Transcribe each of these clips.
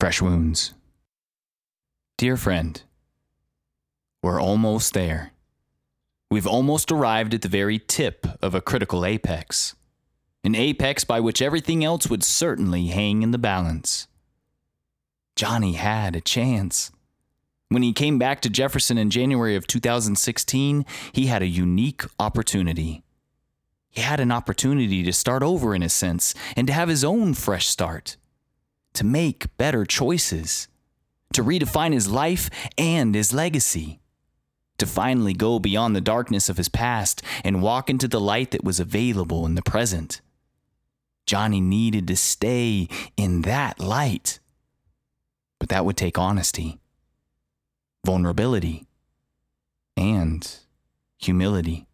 Fresh wounds. Dear friend, we're almost there. We've almost arrived at the very tip of a critical apex. An apex by which everything else would certainly hang in the balance. Johnny had a chance. When he came back to Jefferson in January of 2016, he had a unique opportunity. He had an opportunity to start over in a sense and to have his own fresh start, to make better choices, to redefine his life and his legacy, to finally go beyond the darkness of his past and walk into the light that was available in the present. Johnny needed to stay in that light. But that would take honesty, vulnerability, and humility.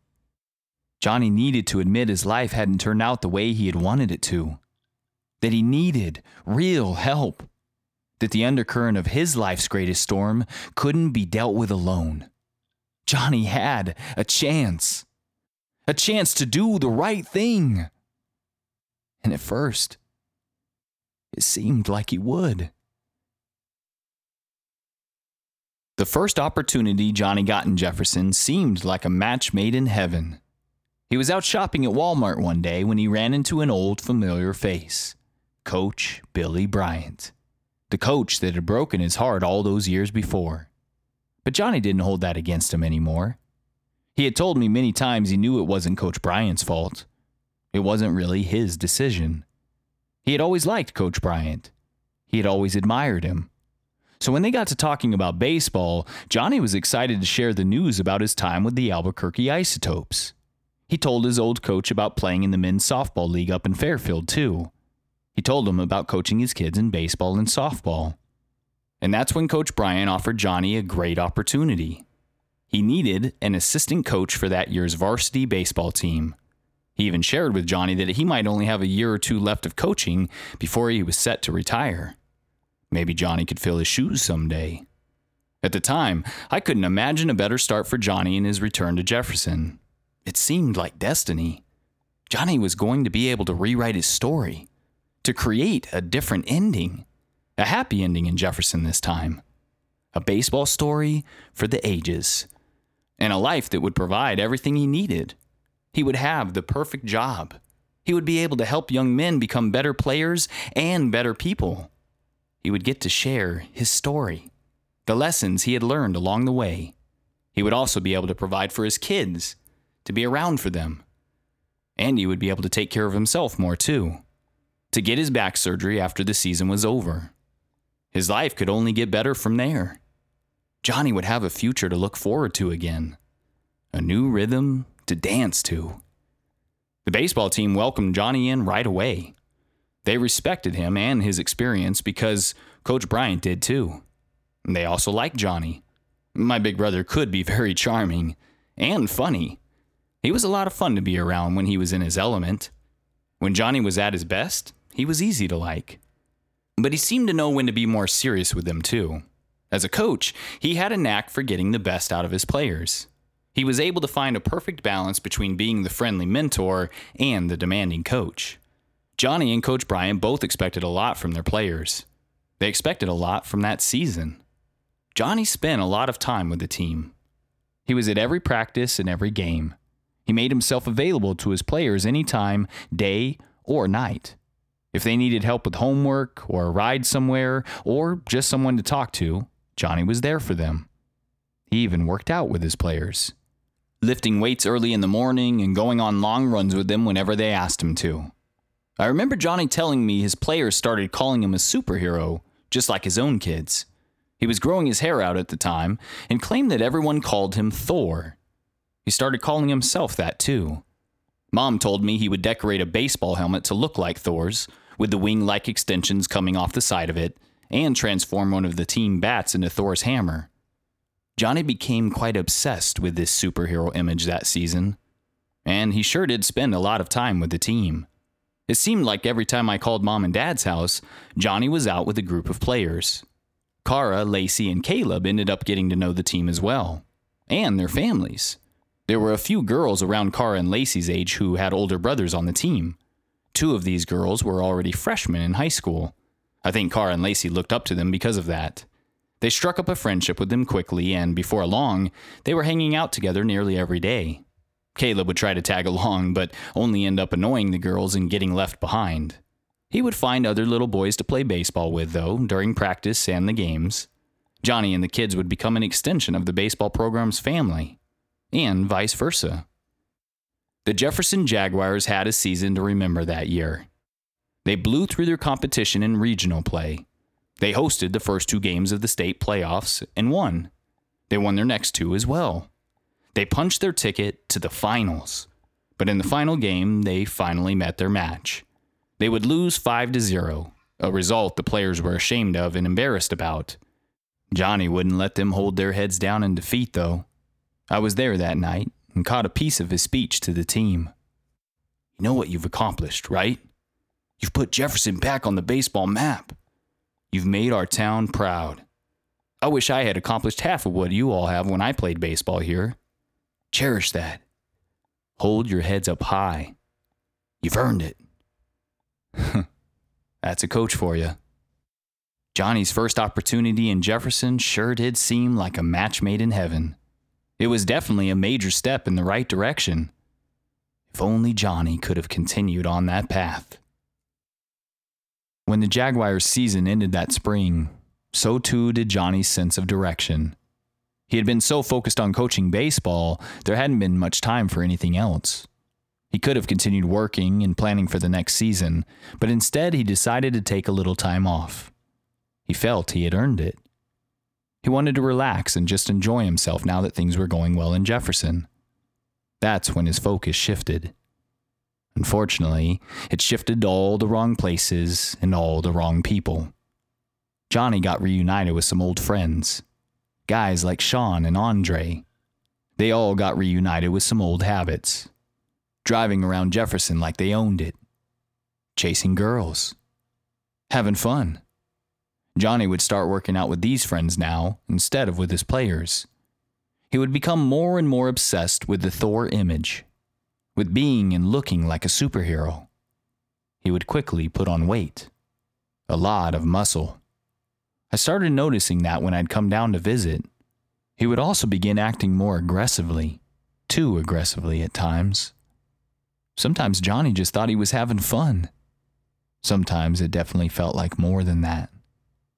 Johnny needed to admit his life hadn't turned out the way he had wanted it to, that he needed real help, that the undercurrent of his life's greatest storm couldn't be dealt with alone. Johnny had a chance, a chance to do the right thing. And at first, it seemed like he would. The first opportunity Johnny got in Jefferson seemed like a match made in heaven. He was out shopping at Walmart one day when he ran into an old familiar face Coach Billy Bryant, the coach that had broken his heart all those years before. But Johnny didn't hold that against him anymore. He had told me many times he knew it wasn't Coach Bryant's fault. It wasn't really his decision. He had always liked Coach Bryant. He had always admired him. So when they got to talking about baseball, Johnny was excited to share the news about his time with the Albuquerque Isotopes. He told his old coach about playing in the men's softball league up in Fairfield, too. He told him about coaching his kids in baseball and softball. And that's when Coach Bryant offered Johnny a great opportunity. He needed an assistant coach for that year's varsity baseball team. He even shared with Johnny that he might only have a year or two left of coaching before he was set to retire. Maybe Johnny could fill his shoes someday. At the time, I couldn't imagine a better start for Johnny in his return to Jefferson. It seemed like destiny. Johnny was going to be able to rewrite his story, to create a different ending, a happy ending in Jefferson this time. A baseball story for the ages, and a life that would provide everything he needed. He would have the perfect job. He would be able to help young men become better players and better people. He would get to share his story, the lessons he had learned along the way. He would also be able to provide for his kids to be around for them. And he would be able to take care of himself more too, to get his back surgery after the season was over. His life could only get better from there. Johnny would have a future to look forward to again, a new rhythm to dance to. The baseball team welcomed Johnny in right away. They respected him and his experience because Coach Bryant did too. They also liked Johnny. My big brother could be very charming and funny. He was a lot of fun to be around when he was in his element. When Johnny was at his best, he was easy to like. But he seemed to know when to be more serious with them, too. As a coach, he had a knack for getting the best out of his players. He was able to find a perfect balance between being the friendly mentor and the demanding coach. Johnny and Coach Bryant both expected a lot from their players. They expected a lot from that season. Johnny spent a lot of time with the team. He was at every practice and every game. He made himself available to his players anytime, day or night. If they needed help with homework or a ride somewhere or just someone to talk to, Johnny was there for them. He even worked out with his players, lifting weights early in the morning and going on long runs with them whenever they asked him to. I remember Johnny telling me his players started calling him a superhero, just like his own kids. He was growing his hair out at the time and claimed that everyone called him Thor he started calling himself that too. Mom told me he would decorate a baseball helmet to look like Thor's, with the wing like extensions coming off the side of it, and transform one of the team bats into Thor's hammer. Johnny became quite obsessed with this superhero image that season, and he sure did spend a lot of time with the team. It seemed like every time I called mom and dad's house, Johnny was out with a group of players. Kara, Lacey, and Caleb ended up getting to know the team as well, and their families. There were a few girls around Kara and Lacey's age who had older brothers on the team. Two of these girls were already freshmen in high school. I think Kara and Lacey looked up to them because of that. They struck up a friendship with them quickly, and before long, they were hanging out together nearly every day. Caleb would try to tag along, but only end up annoying the girls and getting left behind. He would find other little boys to play baseball with, though, during practice and the games. Johnny and the kids would become an extension of the baseball program's family, and vice versa. The Jefferson Jaguars had a season to remember that year. They blew through their competition in regional play. They hosted the first two games of the state playoffs and won. They won their next two as well. They punched their ticket to the finals. But in the final game, they finally met their match. They would lose 5 to 0, a result the players were ashamed of and embarrassed about. Johnny wouldn't let them hold their heads down in defeat, though. I was there that night and caught a piece of his speech to the team. You know what you've accomplished, right? You've put Jefferson back on the baseball map. You've made our town proud. I wish I had accomplished half of what you all have when I played baseball here. Cherish that. Hold your heads up high. You've earned it. That's a coach for you. Johnny's first opportunity in Jefferson sure did seem like a match made in heaven. It was definitely a major step in the right direction. If only Johnny could have continued on that path. When the Jaguars' season ended that spring, so too did Johnny's sense of direction. He had been so focused on coaching baseball, there hadn't been much time for anything else. He could have continued working and planning for the next season, but instead he decided to take a little time off. He felt he had earned it. He wanted to relax and just enjoy himself now that things were going well in Jefferson. That's when his focus shifted. Unfortunately, it shifted to all the wrong places and all the wrong people. Johnny got reunited with some old friends, guys like Sean and Andre. They all got reunited with some old habits, driving around Jefferson like they owned it, chasing girls, having fun. Johnny would start working out with these friends now instead of with his players. He would become more and more obsessed with the Thor image with being and looking like a superhero. He would quickly put on weight, a lot of muscle. I started noticing that when I'd come down to visit. He would also begin acting more aggressively, too aggressively at times. Sometimes Johnny just thought he was having fun. Sometimes it definitely felt like more than that.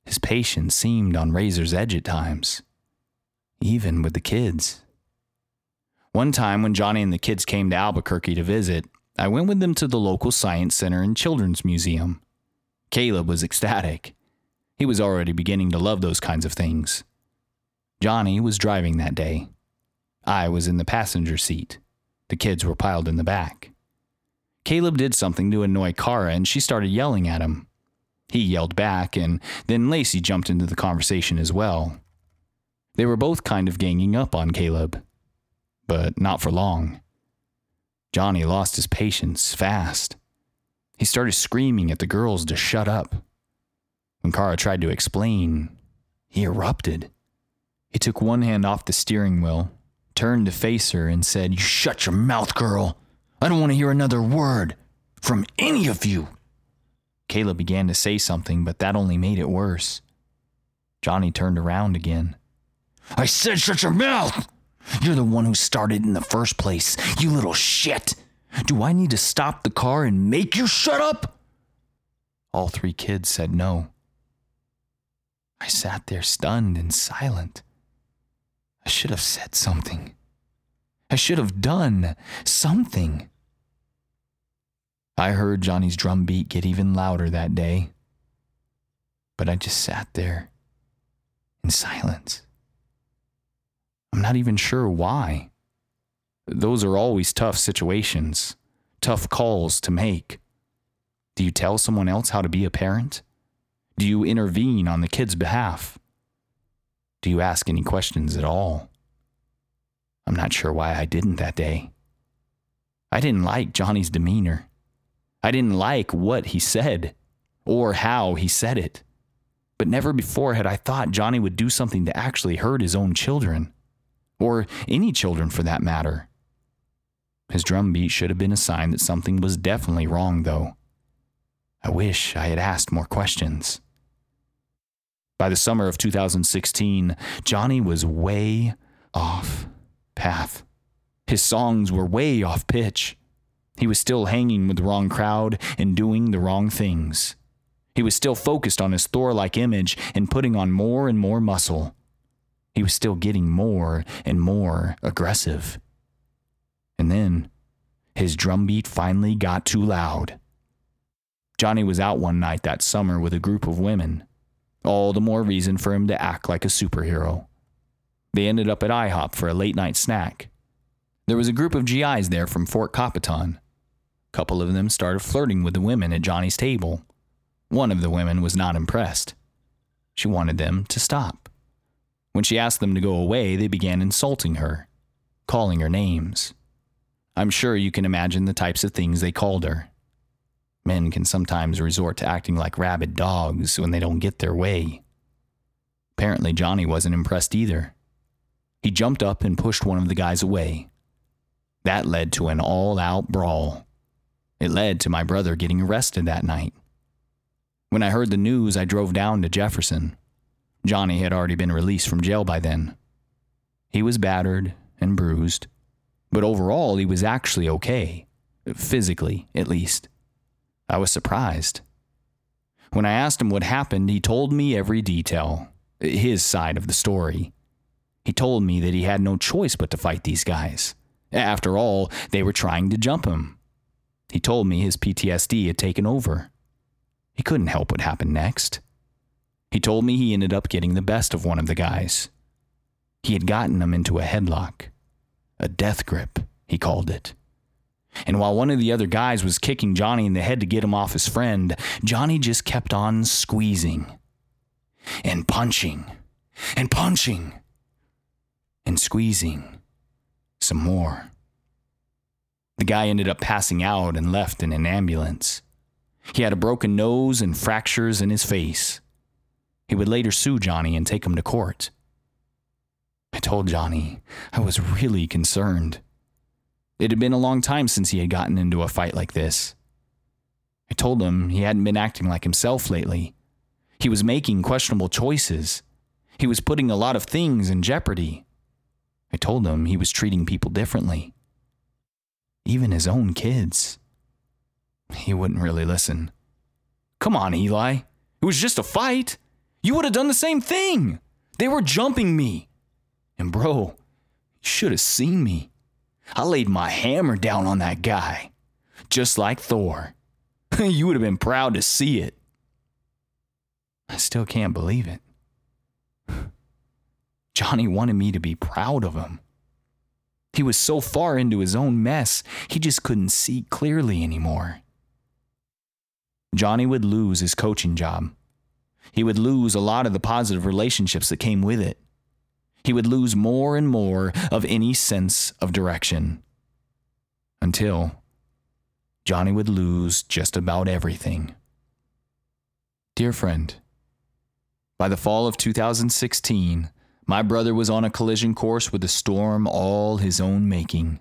His patience seemed on razor's edge at times, even with the kids. One time when Johnny and the kids came to Albuquerque to visit, I went with them to the local science center and children's museum. Caleb was ecstatic. He was already beginning to love those kinds of things. Johnny was driving that day. I was in the passenger seat. The kids were piled in the back. Caleb did something to annoy Kara and she started yelling at him. He yelled back, and then Lacey jumped into the conversation as well. They were both kind of ganging up on Caleb but not for long. Johnny lost his patience fast. He started screaming at the girls to shut up. When Kara tried to explain, he erupted. He took one hand off the steering wheel, turned to face her, and said, You shut your mouth, girl. I don't want to hear another word from any of you. Caleb began to say something, but that only made it worse. Johnny turned around again. I said, Shut your mouth! You're the one who started in the first place, you little shit. Do I need to stop the car and make you shut up? All three kids said no. I sat there stunned and silent. I should have said something. I should have done something. I heard Johnny's drum beat get even louder that day, but I just sat there in silence. I'm not even sure why. Those are always tough situations, tough calls to make. Do you tell someone else how to be a parent? Do you intervene on the kid's behalf? Do you ask any questions at all? I'm not sure why I didn't that day. I didn't like Johnny's demeanor. I didn't like what he said or how he said it. But never before had I thought Johnny would do something to actually hurt his own children or any children for that matter. His drum beat should have been a sign that something was definitely wrong, though. I wish I had asked more questions. By the summer of 2016, Johnny was way off path. His songs were way off pitch. He was still hanging with the wrong crowd and doing the wrong things. He was still focused on his Thor like image and putting on more and more muscle. He was still getting more and more aggressive. And then his drumbeat finally got too loud. Johnny was out one night that summer with a group of women. All the more reason for him to act like a superhero. They ended up at IHOP for a late night snack. There was a group of GIs there from Fort Capitan. Couple of them started flirting with the women at Johnny's table. One of the women was not impressed. She wanted them to stop. When she asked them to go away, they began insulting her, calling her names. I'm sure you can imagine the types of things they called her. Men can sometimes resort to acting like rabid dogs when they don't get their way. Apparently, Johnny wasn't impressed either. He jumped up and pushed one of the guys away. That led to an all out brawl. It led to my brother getting arrested that night. When I heard the news, I drove down to Jefferson. Johnny had already been released from jail by then. He was battered and bruised, but overall, he was actually okay, physically, at least. I was surprised. When I asked him what happened, he told me every detail, his side of the story. He told me that he had no choice but to fight these guys. After all, they were trying to jump him. He told me his PTSD had taken over. He couldn't help what happened next. He told me he ended up getting the best of one of the guys. He had gotten him into a headlock, a death grip, he called it. And while one of the other guys was kicking Johnny in the head to get him off his friend, Johnny just kept on squeezing and punching and punching and squeezing some more. The guy ended up passing out and left in an ambulance. He had a broken nose and fractures in his face. He would later sue Johnny and take him to court. I told Johnny I was really concerned. It had been a long time since he had gotten into a fight like this. I told him he hadn't been acting like himself lately. He was making questionable choices. He was putting a lot of things in jeopardy. I told him he was treating people differently. Even his own kids. He wouldn't really listen. Come on, Eli. It was just a fight. You would have done the same thing. They were jumping me. And, bro, you should have seen me. I laid my hammer down on that guy, just like Thor. you would have been proud to see it. I still can't believe it. Johnny wanted me to be proud of him. He was so far into his own mess, he just couldn't see clearly anymore. Johnny would lose his coaching job. He would lose a lot of the positive relationships that came with it he would lose more and more of any sense of direction. Until Johnny would lose just about everything. Dear friend, by the fall of 2016, my brother was on a collision course with a storm all his own making.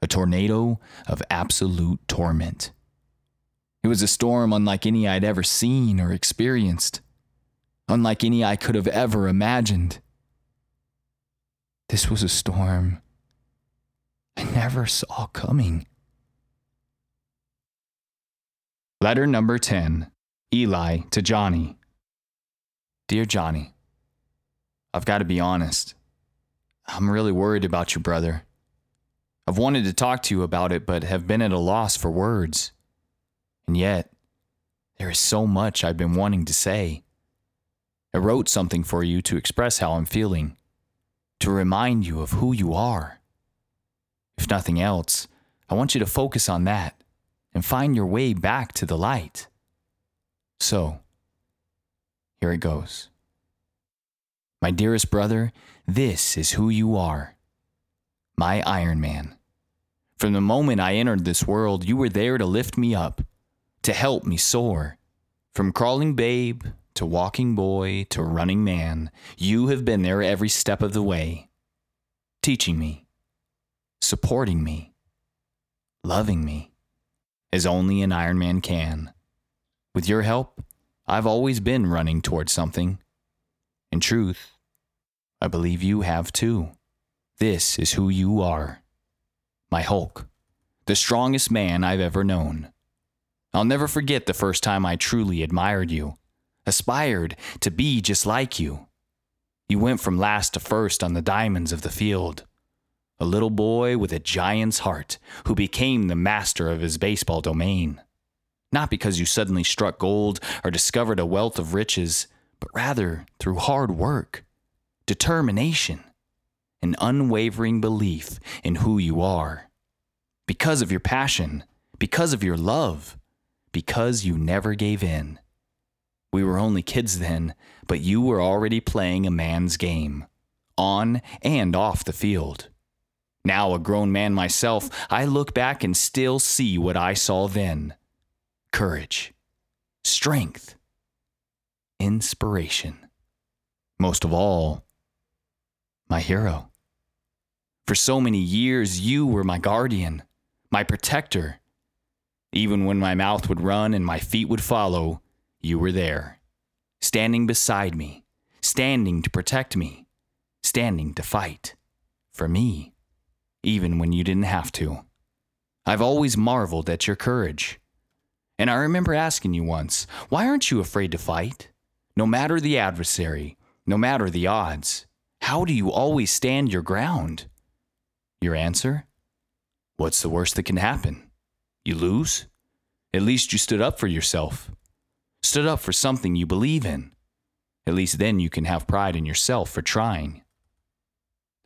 A tornado of absolute torment. It was a storm unlike any I'd ever seen or experienced, unlike any I could have ever imagined. This was a storm I never saw coming. Letter number 10 Eli to Johnny. Dear Johnny, I've got to be honest. I'm really worried about your brother. I've wanted to talk to you about it, but have been at a loss for words. And yet, there is so much I've been wanting to say. I wrote something for you to express how I'm feeling to remind you of who you are. If nothing else, I want you to focus on that and find your way back to the light. So, here it goes. My dearest brother, this is who you are. My Iron Man. From the moment I entered this world, you were there to lift me up, to help me soar. From crawling babe to walking boy to running man, you have been there every step of the way, teaching me, supporting me, loving me, as only an Iron Man can. With your help, I've always been running towards something. In truth, I believe you have too. This is who you are. My Hulk, the strongest man I've ever known. I'll never forget the first time I truly admired you, aspired to be just like you. You went from last to first on the diamonds of the field. A little boy with a giant's heart who became the master of his baseball domain. Not because you suddenly struck gold or discovered a wealth of riches, but rather through hard work, determination, an unwavering belief in who you are. Because of your passion, because of your love, because you never gave in. We were only kids then, but you were already playing a man's game, on and off the field. Now, a grown man myself, I look back and still see what I saw then courage, strength, inspiration. Most of all, my hero. For so many years, you were my guardian, my protector. Even when my mouth would run and my feet would follow, you were there, standing beside me, standing to protect me, standing to fight for me, even when you didn't have to. I've always marveled at your courage. And I remember asking you once, why aren't you afraid to fight? No matter the adversary, no matter the odds, how do you always stand your ground? Your answer? What's the worst that can happen? You lose? At least you stood up for yourself. Stood up for something you believe in. At least then you can have pride in yourself for trying.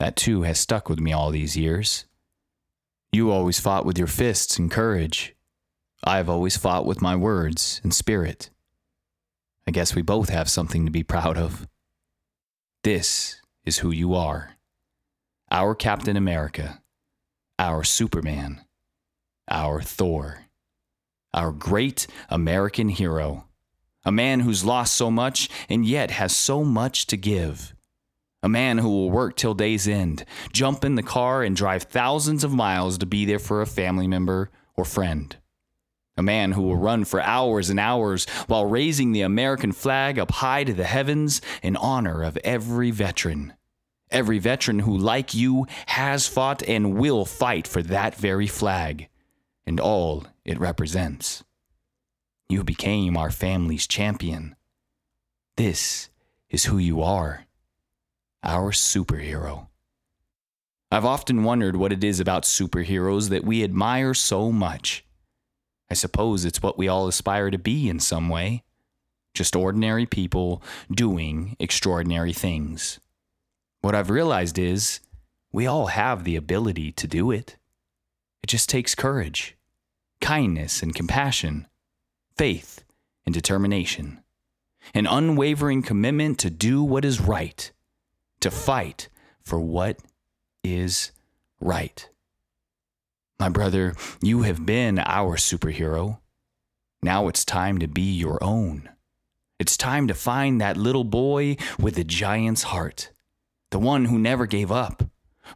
That too has stuck with me all these years. You always fought with your fists and courage. I've always fought with my words and spirit. I guess we both have something to be proud of. This is who you are. Our Captain America, our Superman, our Thor, our great American hero, a man who's lost so much and yet has so much to give. A man who will work till day's end, jump in the car and drive thousands of miles to be there for a family member or friend. A man who will run for hours and hours while raising the American flag up high to the heavens in honor of every veteran. Every veteran who, like you, has fought and will fight for that very flag and all it represents. You became our family's champion. This is who you are our superhero. I've often wondered what it is about superheroes that we admire so much. I suppose it's what we all aspire to be in some way just ordinary people doing extraordinary things. What I've realized is we all have the ability to do it. It just takes courage, kindness and compassion, faith and determination, an unwavering commitment to do what is right, to fight for what is right. My brother, you have been our superhero. Now it's time to be your own. It's time to find that little boy with a giant's heart, the one who never gave up,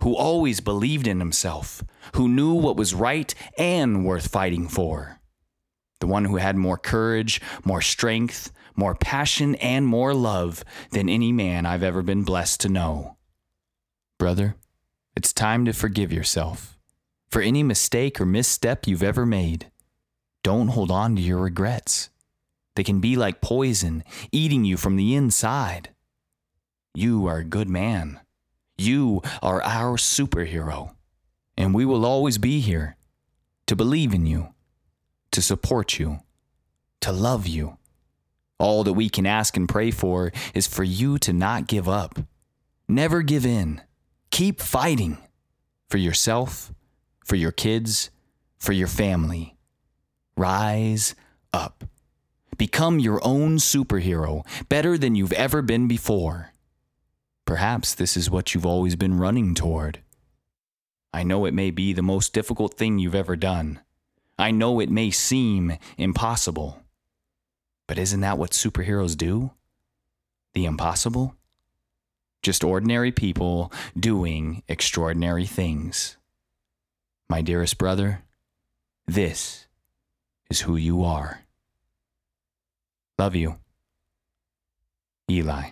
who always believed in himself, who knew what was right and worth fighting for, the one who had more courage, more strength, more passion, and more love than any man I've ever been blessed to know. Brother, it's time to forgive yourself for any mistake or misstep you've ever made. Don't hold on to your regrets. They can be like poison, eating you from the inside. You are a good man. You are our superhero. And we will always be here to believe in you, to support you, to love you. All that we can ask and pray for is for you to not give up. Never give in. Keep fighting for yourself for your kids, for your family. Rise up. Become your own superhero, better than you've ever been before. Perhaps this is what you've always been running toward. I know it may be the most difficult thing you've ever done. I know it may seem impossible. But isn't that what superheroes do? The impossible? Just ordinary people doing extraordinary things my dearest brother, this is who you are. Love you, Eli.